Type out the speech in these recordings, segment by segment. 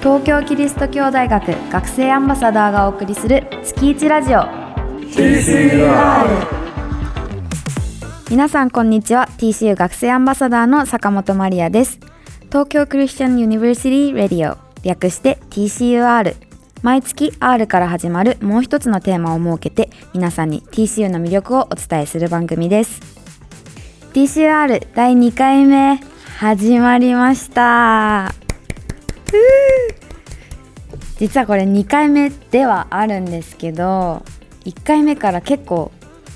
東京キリスト教大学学生アンバサダーがお送りする月一ラジオ。TCUR 皆さんこんにちは。TCU 学生アンバサダーの坂本真理也です。東京 Christian University Radio。略して TCUR 毎月 R から始まるもう一つのテーマを設けて皆さんに TCU の魅力をお伝えする番組です。TCUR 第2回目始まりました。実はこれ2回目ではあるんですけど1回目から結構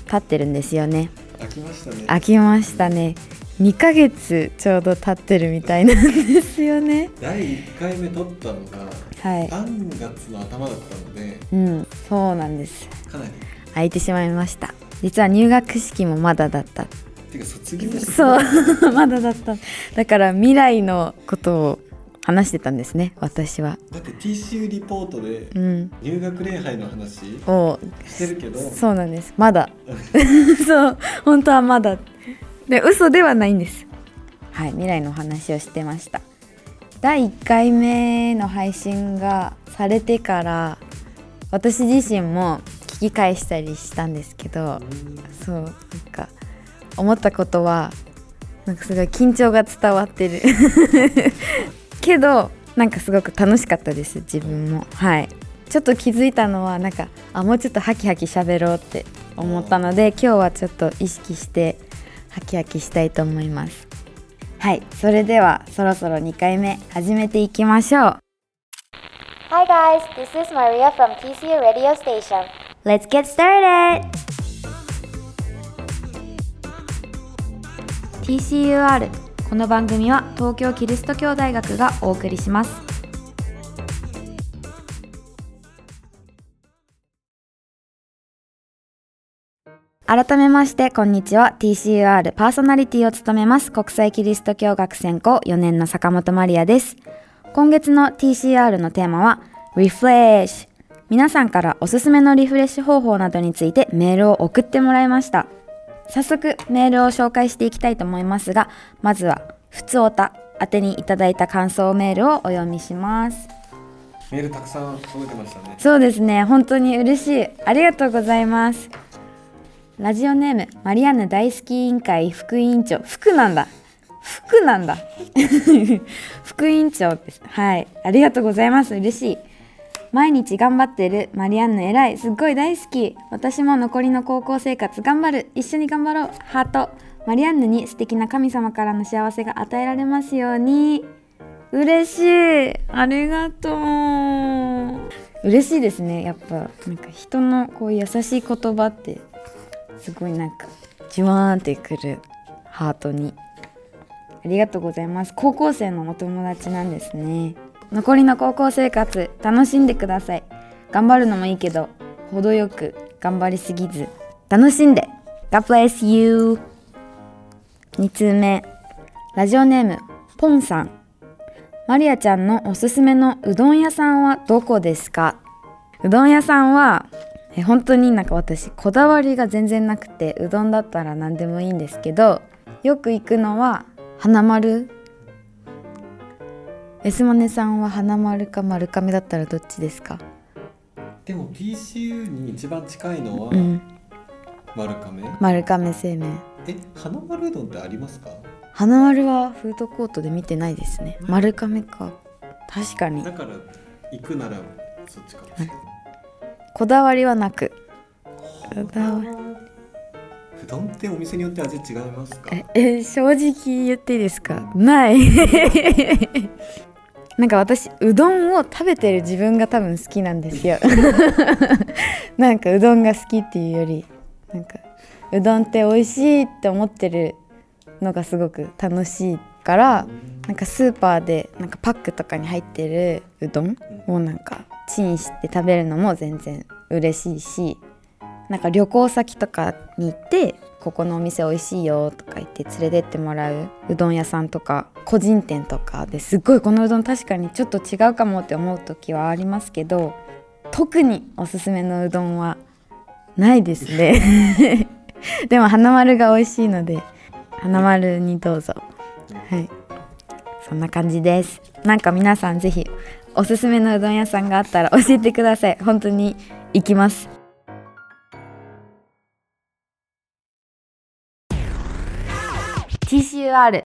経ってるんですよね。飽きましたね。飽きましたね2ヶ月ちょうど経ってるみたいなんですよね。第1回目撮ったのがはい。3月の頭だったのでうんそうなんです。かなり。空いてしまいました。実は入学式もまだだった。てか卒業してそう まだだった。だから未来のことを話してたんですね私は。だって TCU リポートでうん。入学礼拝の話をしてるけど。そうなんです。まだ。そう本当はまだで嘘ではないんです。はい未来のお話をしてました。第1回目の配信がされてから私自身も聞き返したりしたんですけどそうなんか思ったことはなんかすごい緊張が伝わってる。けどなんかすごく楽しかったです自分も。はい。ちょっと気づいたのはなんかあもうちょっとハキハキ喋ろうって思ったので今日はちょっと意識してハキハキしたいと思いますはいそれではそろそろ2回目始めていきましょう Hi guys, this is Maria from TCU Radio Station. Let's get started! TCUR この番組は東京キリスト教大学がお送りします改めましてこんにちは。TCUR パーソナリティを務めます国際キリスト教学専攻4年の坂本マリアです。今月の TCR のテーマは Refresh 皆さんからおすすめのリフレッシュ方法などについてメールを送ってもらいました。早速メールを紹介していきたいと思いますがまずはふつおた宛てにいただいた感想メールをお読みします。メールたくさん届いてましたね。そうですね。本当に嬉しい。ありがとうございますラジオネームマリアンヌ大好き委員会副委員長副なんだ。副なんだ。副委員長ですはい。ありがとうございます。嬉しい。毎日頑張ってるマリアンヌ偉い。すっごい大好き。私も残りの高校生活頑張る。一緒に頑張ろう。ハート。マリアンヌに素敵な神様からの幸せが与えられますように。嬉しい。ありがとう。嬉しいですね。やっぱなんか人のこう優しい言葉って。すごいなんかじわーってくるハートに。ありがとうございます。高校生のお友達なんですね。残りの高校生活楽しんでください。頑張るのもいいけど程よく頑張りすぎず楽しんで。God bless you. 2通目。ラジオネームポンさん。マリアちゃんのおすすめのうどん屋さんはどこですか？うどん屋さんはえ本当になんか私こだわりが全然なくてうどんだったら何でもいいんですけどよく行くのは花丸。エスモネさんは花丸か丸亀だったらどっちですか？でも TCU に一番近いのはうん。丸亀、丸亀製麺。え花丸うどんってありますか？花丸はフードコートで見てないですね。丸亀か。確かに。だから行くならそっちかもしれないこだわりはなく。こだわり。うどんってお店によって味違いますか？ええ正直言っていいですか？ない。なんか私うどんを食べてる自分が多分好きなんですよ。なんかうどんが好きっていうよりなんかうどんって美味しいって思ってるのがすごく楽しいからなんかスーパーでなんかパックとかに入ってるうどんをなんかチンして食べるのも全然嬉しいしなんか旅行先とかに行ってここのお店美味しいよとか言って連れてってもらううどん屋さんとか個人店とかですっごいこのうどん確かにちょっと違うかもって思う時はありますけど特におすすめのうどんはないですね。でも花丸が美味しいので花丸にどうぞ。はい。そんな感じです。なんか皆さんぜひおすすめのうどん屋さんがあったら教えてください。本当に行きます。TCUR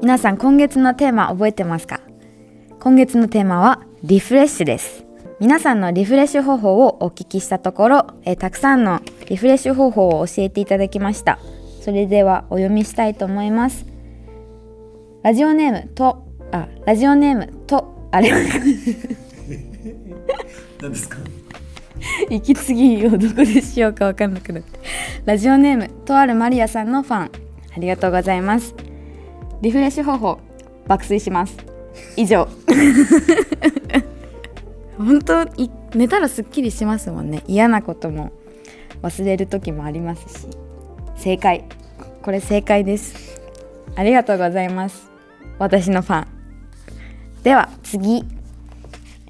皆さん今月のテーマ覚えてますか？今月のテーマはリフレッシュです。皆さんのリフレッシュ方法をお聞きしたところ、えたくさんのリフレッシュ方法を教えていただきました。それではお読みしたいと思います。ラジオネームとあラジオネームとあれ。何ですか？息継ぎをどこでしようか分かんなくなって。ラジオネームとあるマリアさんのファン。ありがとうございます。リフレッシュ方法爆睡します。以上。本当い寝たらすっきりしますもんね。嫌なことも忘れる時もありますし。正解。これ正解です。ありがとうございます私のファン。では次。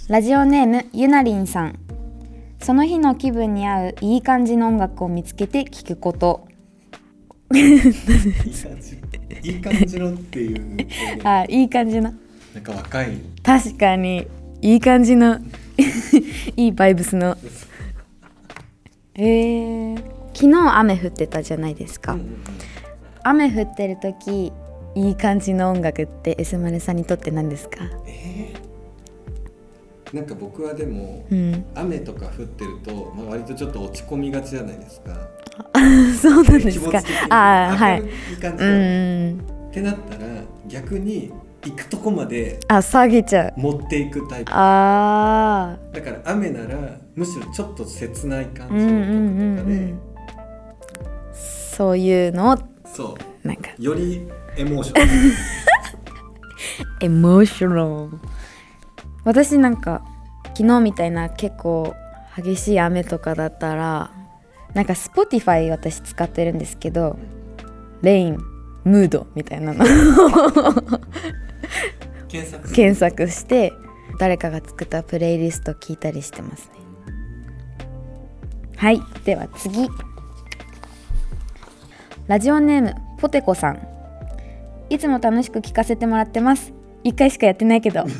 ラジオネームゆなりんさん。その日の気分に合ういい感じの音楽を見つけて聴くこと。いい感じ。のっていう。あいい感じの。なんか若い。確かにいい感じの。いいバイブスの。え。ー、昨日雨降ってたじゃないですか、うんうんうん。雨降ってる時いい感じの音楽ってエスマルさんにとって何ですか？えーなんか僕はでもうん。雨とか降ってると、まあ、割とちょっと落ち込みがちじゃないですか。そうなんですか。ああはい明るい感うじだ、っん。てなったら逆に行くとこまであ下げちゃう。持っていくタイプ。あだから雨ならむしろちょっと切ない感じーうんうんうんの曲とかで、うん。そういうのをそなんか。うよりエモーショナル エモーショナル私なんか昨日みたいな結構激しい雨とかだったらなんか Spotify 私使ってるんですけどレインムードみたいなの。検索。検索して誰かが作ったプレイリスト聞いたりしてますね。はい。では次。ラジオネームポテコさんいつも楽しく聞かせてもらってます。一回しかやってないけど。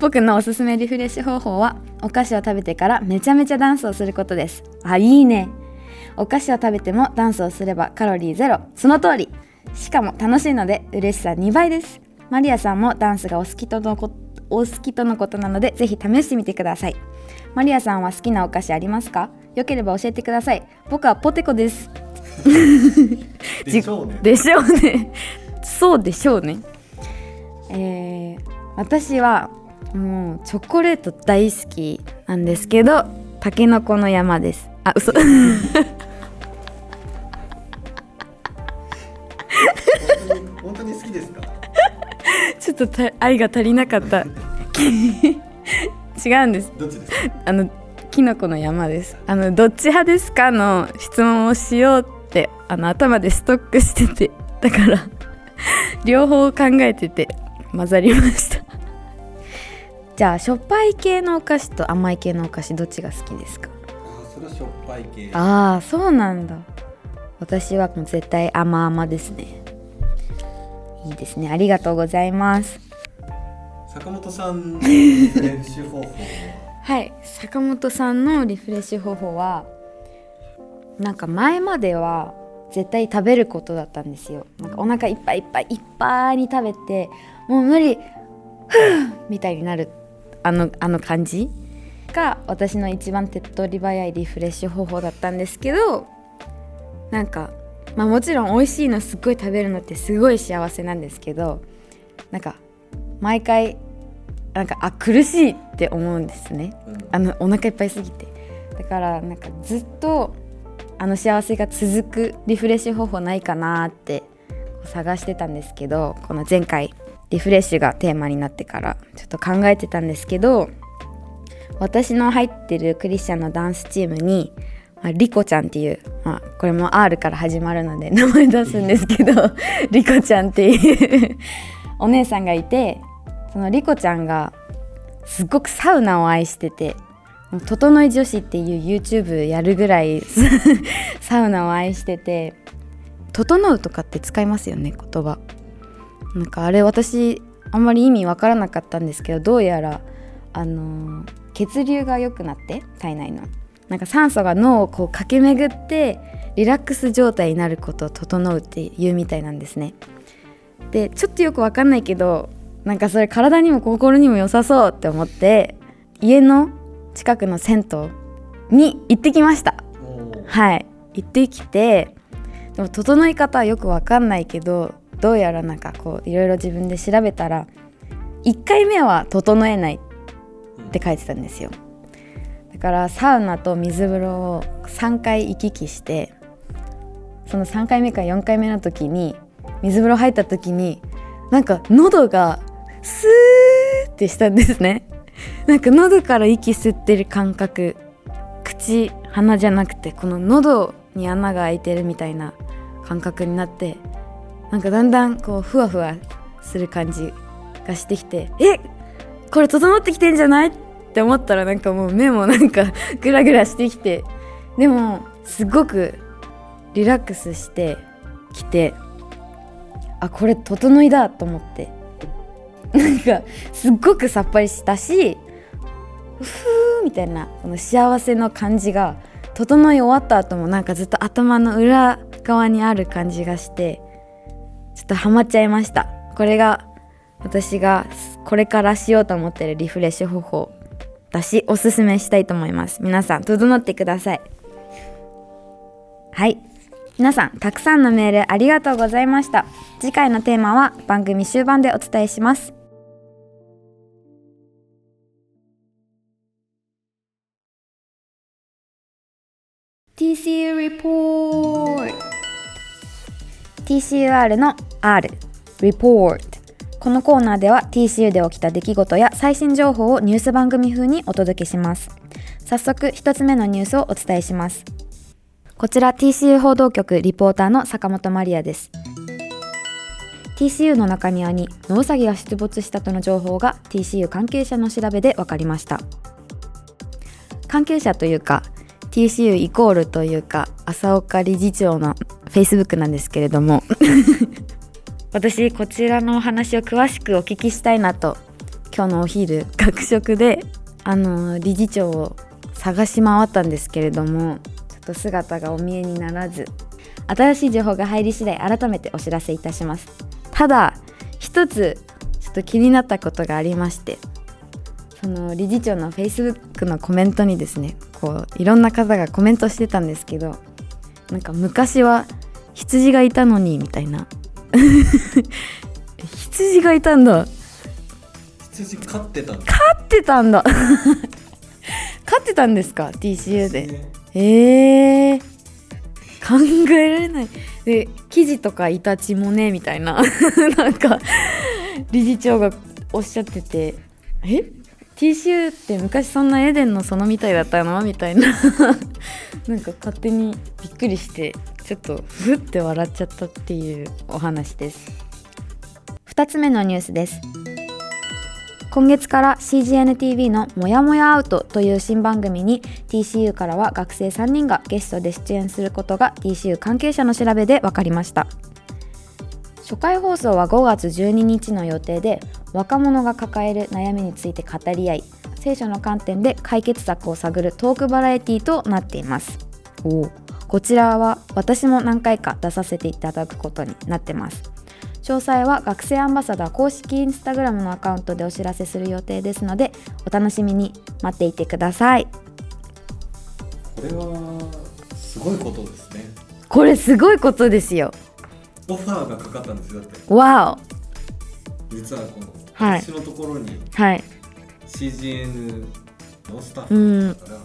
僕のおすすめリフレッシュ方法はお菓子を食べてからめちゃめちゃダンスをすることです。あいいね。お菓子を食べてもダンスをすればカロリーゼロ。その通り。しかも楽しいので嬉しさ2倍です。マリアさんもダンスがお好きとのこお好きとのことなのでぜひ試してみてください。マリアさんは好きなお菓子ありますか？よければ教えてください。僕はポテコです。でしょうね。でしょうね。そうでしょうね。えー、私はもうチョコレート大好きなんですけどタケノコの山です。あ嘘。本当に好きですか？ちょっとた愛が足りなかった。違うんです。どっちですか？あのキノコの山です。あのどっち派ですかの質問をしようってあの頭でストックしててだから 両方考えてて混ざりました。じゃあしょっぱい系のお菓子と甘い系のお菓子どっちが好きですか？あーそれはしょっぱい系。ああそうなんだ。私はもう絶対甘々ですね。いいですね。ありがとうございます。坂本さんの練習方法は？はい。坂本さんのリフレッシュ方法はなんか前までは絶対食べることだったんですよ。なんかお腹いっぱいいっぱいいっぱいに食べてもう無理ふうみたいになるあのあの感じが私の一番手っ取り早いリフレッシュ方法だったんですけどなんかまあもちろん美味しいのすっごい食べるのってすごい幸せなんですけどなんか毎回なんかあ苦しいって思うんですね。うん。あのお腹いっぱいすぎて。だからなんかずっとあの幸せが続くリフレッシュ方法ないかなって探してたんですけどこの前回リフレッシュがテーマになってからちょっと考えてたんですけど私の入ってるクリスチャンのダンスチームに、まあ、リコちゃんっていう、まあ、これも R から始まるので名前出すんですけど リコちゃんっていうお姉さんがいてそのリコちゃんがすっごくサウナを愛してて「整い女子」っていう YouTube やるぐらい サウナを愛してて「整う」とかって使いますよね言葉。なんかあれ私あんまり意味わからなかったんですけどどうやらあの血流が良くなって体内の。なんか酸素が脳をこう駆け巡ってリラックス状態になることを整うっていうみたいなんですね。でちょっとよくわかんないけどなんかそれ体にも心にも良さそうって思って家の近くの銭湯に行ってきました。はい。行ってきてでも整い方はよくわかんないけどどうやらなんかこういろいろ自分で調べたら1回目は整えないって書いてたんですよ。だからサウナと水風呂を3回行き来してその3回目か4回目の時に水風呂入った時になんか喉がスーってしたんですね なんか喉から息吸ってる感覚。口鼻じゃなくてこの喉に穴が開いてるみたいな感覚になってなんかだんだんこうふわふわする感じがしてきてえこれ整ってきてんじゃない？って思ったらなんかもう目もなんか グラグラしてきてでもすごくリラックスしてきてあこれ整いだと思って。なんかすっごくさっぱりしたしふーみたいなこの幸せの感じが整い終わった後もなんかずっと頭の裏側にある感じがしてちょっとハマっちゃいました。これが私がこれからしようと思ってるリフレッシュ方法だしおすすめしたいと思います。皆さん整ってください。はい。皆さんたくさんのメールありがとうございました。次回のテーマは番組終盤でお伝えします「TCU リポート」TCUR の R リポートこのコーナーでは TCU で起きた出来事や最新情報をニュース番組風にお届けします。早速一つ目のニュースをお伝えします。こちら TCU 報道局リポーターの坂本マリアです。TCU の中庭にノウサギが出没したとの情報が TCU 関係者の調べで分かりました。関係者というか TCU イコールというか浅岡理事長の Facebook なんですけれども。私こちらのお話を詳しくお聞きしたいなと今日のお昼学食であの理事長を探し回ったんですけれどもちょっと姿がお見えにならず新しい情報が入り次第改めてお知らせいたします。ただ一つちょっと気になったことがありましてその理事長の Facebook のコメントにですねこういろんな方がコメントしてたんですけどなんか昔は羊がいたのにみたいな。羊がいたんだ。羊飼ってたんだ飼ってたんだ。飼ってたんですか？TCU で。ね。えー、考えられない。で記事とかイタチもねみたいな。なんか理事長がおっしゃっててえ？TCU って昔そんなエデンの園みたいだったの？みたいな。なんか勝手にびっくりしてちょっとふって笑っちゃったっていうお話です。2つ目のニュースです。今月から CGNTV の「もやもやアウト」という新番組に TCU からは学生3人がゲストで出演することが TCU 関係者の調べで分かりました。初回放送は5月12日の予定で若者が抱える悩みについて語り合い聖書の観点で解決策を探るトークバラエティとなっています。こちらは私も何回か出させていただくことになってます。詳細は学生アンバサダー公式インスタグラムのアカウントでお知らせする予定ですのでお楽しみに待っていてください。これはすごいことですね。これすごいことですよオファーがかかったんですよだって。わ実はこのはい。私のところにおはい。CGN のスタッうん。フだから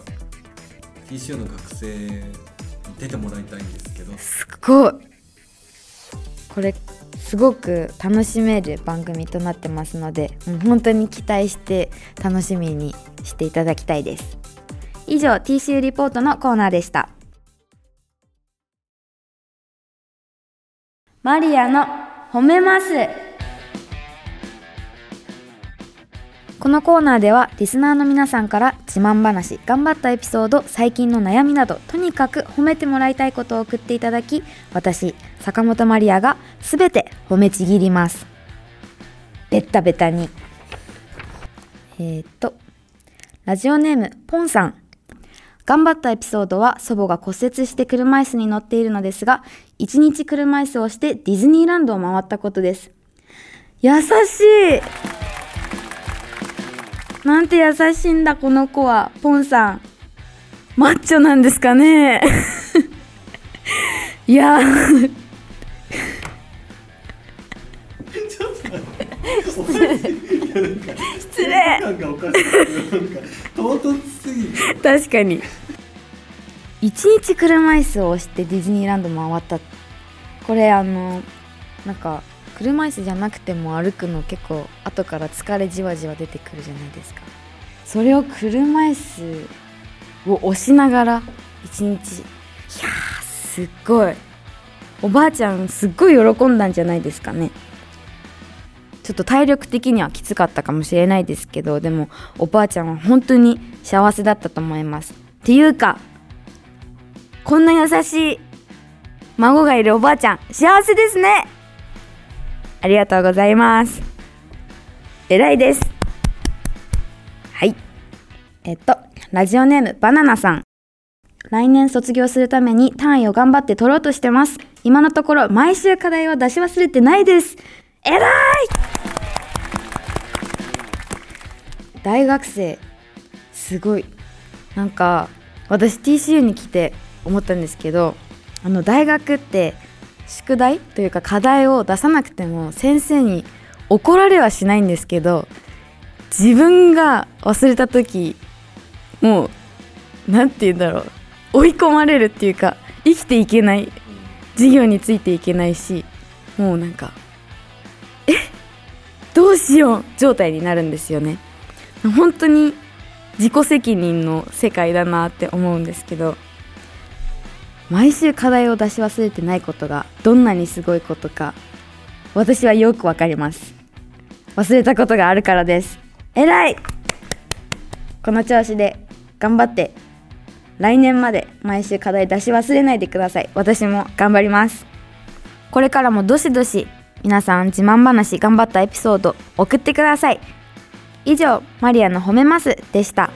TCU の学生に出てもらいたいんですけど。すごい。これすごく楽しめる番組となってますので、うん本当に期待して楽しみにしていただきたいです。以上 TCU リポートのコーナーでしたマリアの褒めます。このコーナーではリスナーの皆さんから自慢話頑張ったエピソード最近の悩みなどとにかく褒めてもらいたいことを送っていただき私坂本マリアがすべて褒めちぎります。ベッタベタに。えー、っとラジオネームポンさん。頑張ったエピソードは祖母が骨折して車椅子に乗っているのですが一日車椅子をしてディズニーランドを回ったことです。優しい。なんて優しいんだこの子はポンさん。マッチョなんですかね。いや失礼。なんかおかしい。なんか唐突すぎて。確かに一日車椅子を押してディズニーランド回ったこれあのなんか車椅子じゃなくても歩くの結構後から疲れじわじわ出てくるじゃないですか。それを車椅子を押しながら一日いやすっごい。おばあちゃんすっごい喜んだんじゃないですかね。ちょっと体力的にはきつかったかもしれないですけどでもおばあちゃんは本当に幸せだったと思います。っていうかこんな優しい孫がいるおばあちゃん幸せですね。ありがとうございます。偉いです。はい。えっとラジオネームバナナさん。来年卒業するために単位を頑張って取ろうとしてます。今のところ毎週課題は出し忘れてないです。偉い大学生。すごい。なんか私 TCU に来て思ったんですけどあの大学って宿題というか課題を出さなくても先生に怒られはしないんですけど自分が忘れた時もう何て言うんだろう。追い込まれるっていうか生きていけない。授業についていけないしもうなんかえどうしよう。状態になるんですよね。本当に自己責任の世界だなって思うんですけど毎週課題を出し忘れてないことがどんなにすごいことか私はよくわかります。忘れたことがあるからです。偉い!この調子で頑張って来年まで毎週課題出し忘れないでください。私も頑張ります。これからもどしどし皆さん自慢話頑張ったエピソード送ってください。以上マリアの褒めますでした。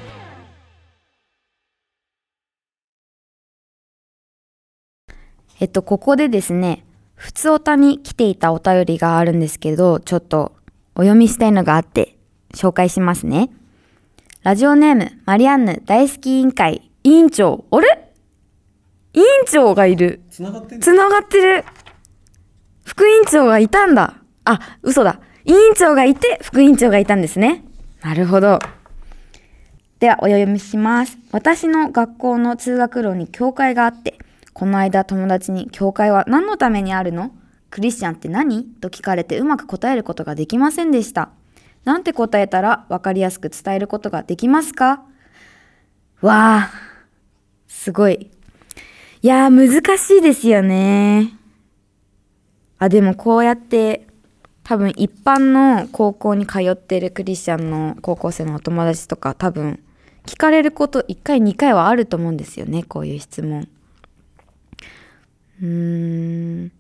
えっとここでですねふつおたに来ていたお便りがあるんですけどちょっとお読みしたいのがあって紹介しますね。ラジオネームマリアンヌ大好き委員会委員長。あれ？委員長がいる。繋がってんのつながってる。副委員長がいたんだ。あ嘘だ。委員長がいて副委員長がいたんですねなるほど。ではお読みします。私の学校の通学路に教会があってこの間友達に教会は何のためにあるのクリスチャンって何？と聞かれてうまく答えることができませんでした。なんて答えたら分かりやすく伝えることができますか？わあすごい。いやー難しいですよね。あでもこうやって多分一般の高校に通ってるクリスチャンの高校生のお友達とか多分聞かれること1回2回はあると思うんですよねこういう質問。うーん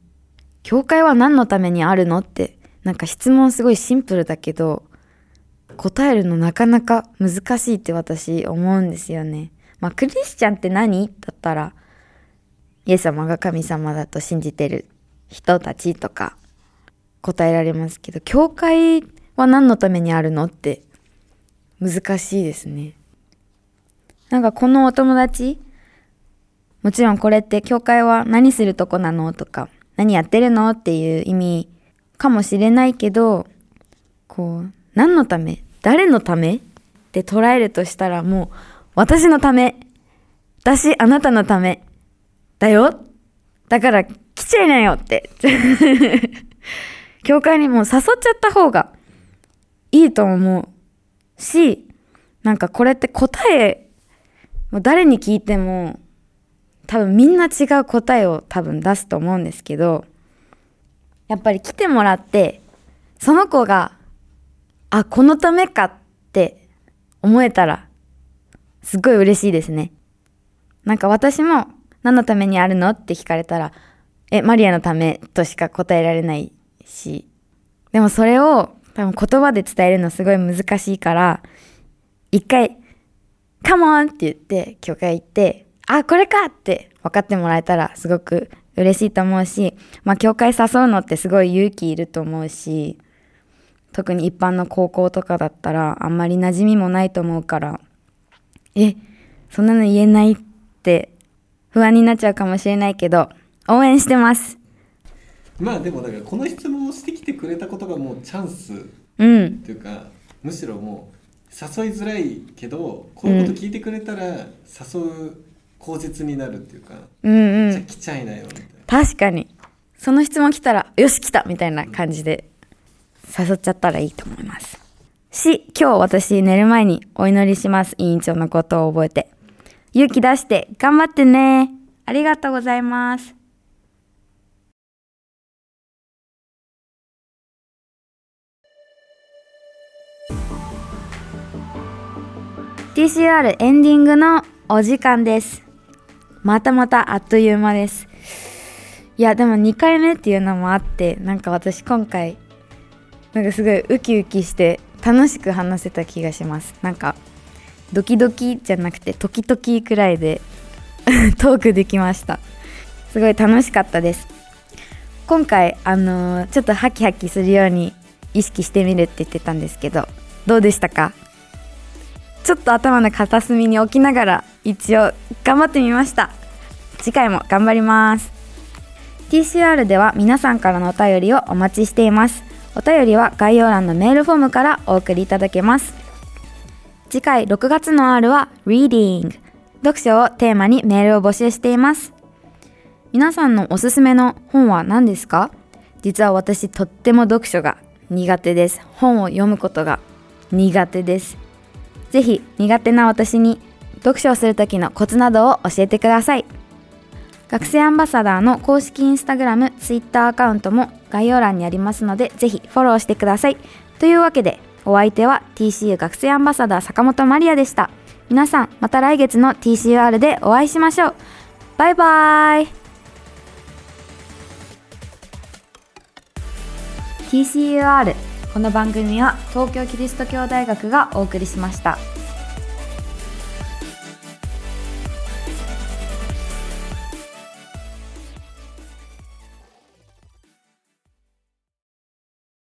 教会は何のためにあるのってなんか質問すごいシンプルだけど答えるのなかなか難しいって私思うんですよね。まあクリスチャンって何？だったらイエス様が神様だと信じてる人たちとか答えられますけど教会は何のためにあるのって難しいですね。なんかこのお友達もちろんこれって教会は何するとこなのとか何やってるのっていう意味かもしれないけどこう何のため誰のためって捉えるとしたらもう私のため私あなたのためだよ。だから来ちゃいなよって。教会にもう誘っちゃった方がいいと思うしなんかこれって答えもう誰に聞いても多分みんな違う答えを多分出すと思うんですけどやっぱり来てもらってその子があこのためかって思えたらすっごい嬉しいですね。なんか私も何のためにあるの？って聞かれたら、え、マリアのため？としか答えられないし、でもそれを多分言葉で伝えるのすごい難しいから、一回、カモンって言って、教会行って、あ、これかって分かってもらえたらすごく嬉しいと思うし、まあ教会誘うのってすごい勇気いると思うし、特に一般の高校とかだったらあんまり馴染みもないと思うから、え、そんなの言えないって不安になっちゃうかもしれないけど、応援してます。まあでもだからこの質問をしてきてくれたことがもうチャンスうん。というかむしろもう誘いづらいけどこういうこと聞いてくれたら誘う口実になるっていうか、うんうん。じゃあ来ちゃいなよみたいな。確かに。その質問来たら、よし来たみたいな感じで誘っちゃったらいいと思います。し、今日私寝る前にお祈りします。委員長のことを覚えて。勇気出して頑張ってね。ありがとうございます。TCR エンディングのお時間です。またまたあっという間です。いやでも2回目っていうのもあってなんか私今回なんかすごいウキウキして楽しく話せた気がしますなんかドキドキじゃなくて時々くらいで トークできましたすごい楽しかったです今回あのーちょっとハキハキするように意識してみるって言ってたんですけどどうでしたか？ちょっと頭の片隅に置きながら一応頑張ってみました。次回も頑張ります。TCR では皆さんからのお便りをお待ちしています。お便りは概要欄のメールフォームからお送りいただけます。次回6月の R は Reading 読書をテーマにメールを募集しています。皆さんのおすすめの本は何ですか？実は私とっても読書が苦手です。本を読むことが苦手です。ぜひ苦手な私に読書をする時のコツなどを教えてください学生アンバサダーの公式インスタグラム、ツイッターアカウントも概要欄にありますので、ぜひフォローしてください。というわけで、お相手は TCU 学生アンバサダー坂本マリアでした。皆さん、また来月の TCUR でお会いしましょう。バイバイ TCUR この番組は東京キリスト教大学がお送りしました。